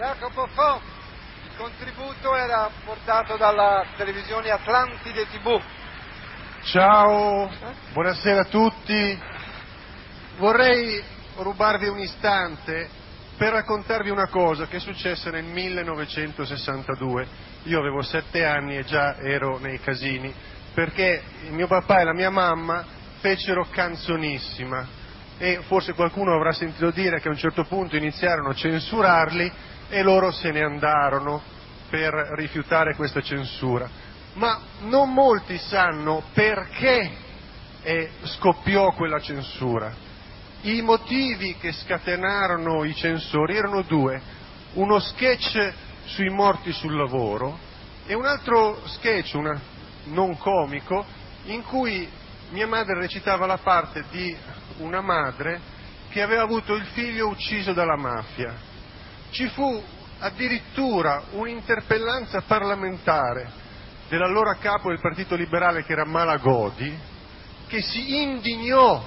Jacopo Fo, il contributo era portato dalla televisione Atlantide TV. Ciao, buonasera a tutti. Vorrei rubarvi un istante per raccontarvi una cosa che è successa nel 1962. Io avevo sette anni e già ero nei casini, perché mio papà e la mia mamma fecero canzonissima forse qualcuno avrà sentito dire che a un certo punto iniziarono a censurarli e loro se ne andarono per rifiutare questa censura. Ma non molti sanno perché eh, scoppiò quella censura. I motivi che scatenarono i censori erano due, uno sketch sui morti sul lavoro e un altro sketch, una, non comico, in cui mia madre recitava la parte di una madre che aveva avuto il figlio ucciso dalla mafia. Ci fu addirittura un'interpellanza parlamentare dell'allora capo del Partito Liberale che era Malagodi, che si indignò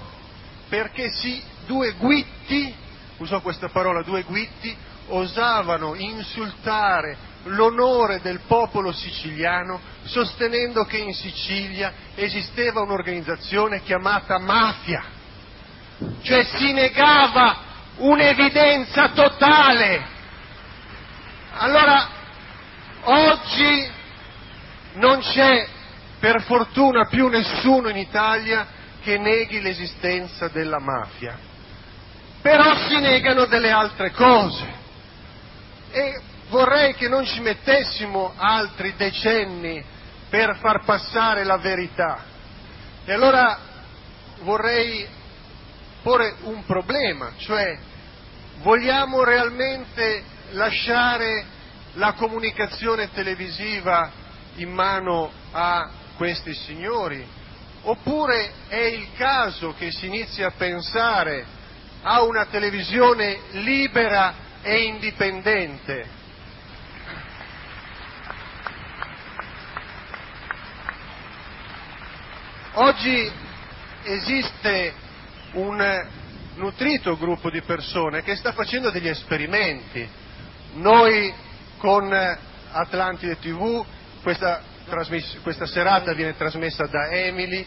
perché si, due guitti, usò questa parola, due guitti, osavano insultare l'onore del popolo siciliano sostenendo che in Sicilia esisteva un'organizzazione chiamata mafia, cioè si negava un'evidenza totale. Allora, oggi non c'è per fortuna più nessuno in Italia che neghi l'esistenza della mafia, però si negano delle altre cose e vorrei che non ci mettessimo altri decenni per far passare la verità. E allora vorrei porre un problema, cioè vogliamo realmente lasciare la comunicazione televisiva in mano a questi signori? Oppure è il caso che si inizi a pensare a una televisione libera e indipendente? Oggi esiste un nutrito gruppo di persone che sta facendo degli esperimenti. Noi con Atlantide TV questa, serata viene trasmessa da Emily,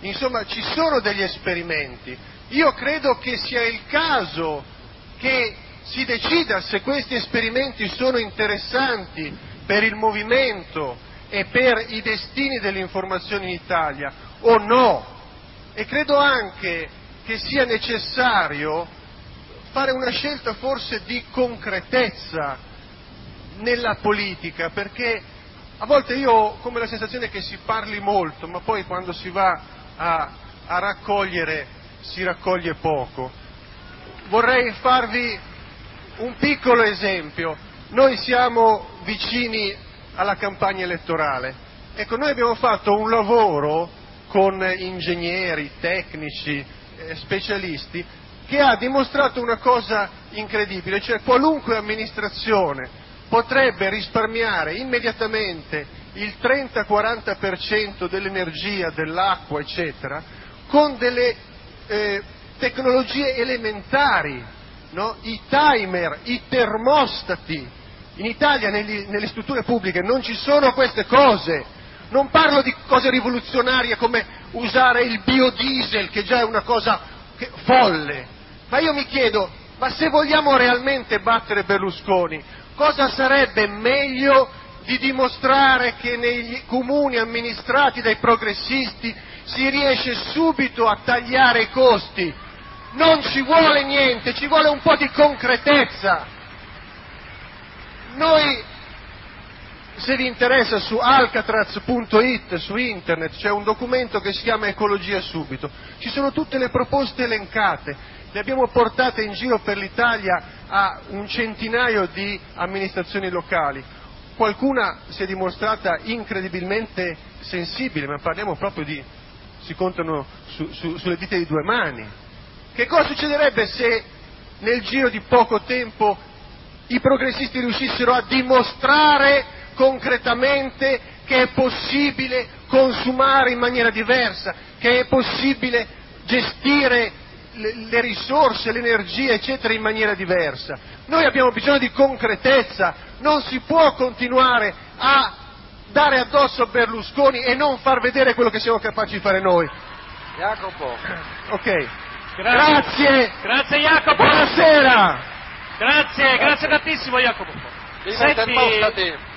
insomma ci sono degli esperimenti. Io credo che sia il caso che si decida se questi esperimenti sono interessanti per il movimento e per i destini dell'informazione in Italia o no. E credo anche che sia necessario fare una scelta forse di concretezza nella politica, perché a volte io ho come la sensazione che si parli molto, ma poi quando si va a, a raccogliere si raccoglie poco. Vorrei farvi un piccolo esempio. Noi siamo vicini alla campagna elettorale. Ecco, noi abbiamo fatto un lavoro con ingegneri, tecnici, specialisti, che ha dimostrato una cosa incredibile, cioè qualunque amministrazione potrebbe risparmiare immediatamente il 30-40% dell'energia, dell'acqua, eccetera, con delle eh, tecnologie elementari, i timer, i termostati. In Italia nelle strutture pubbliche non ci sono queste cose. Non parlo di cose rivoluzionarie come usare il biodiesel, che già è una cosa folle, ma io mi chiedo, se vogliamo realmente battere Berlusconi, cosa sarebbe meglio di dimostrare che nei comuni amministrati dai progressisti si riesce subito a tagliare i costi. Non ci vuole niente, ci vuole un po' di concretezza. Noi, se vi interessa, su alcatraz.it, su internet, c'è un documento che si chiama Ecologia Subito. Ci sono tutte le proposte elencate, le abbiamo portate in giro per l'Italia a un centinaio di amministrazioni locali. Qualcuna si è dimostrata incredibilmente sensibile, ma parliamo proprio di, si contano su, su, sulle dita di due mani. Che cosa succederebbe se nel giro di poco tempo i progressisti riuscissero a dimostrare concretamente che è possibile consumare in maniera diversa, che è possibile gestire le, risorse, l'energia, eccetera, in maniera diversa. Noi abbiamo bisogno di concretezza, non si può continuare a dare addosso a Berlusconi e non far vedere quello che siamo capaci di fare noi. Jacopo. Ok. Grazie. Grazie Jacopo. Buonasera. Grazie, grazie tantissimo Jacopo. Senti.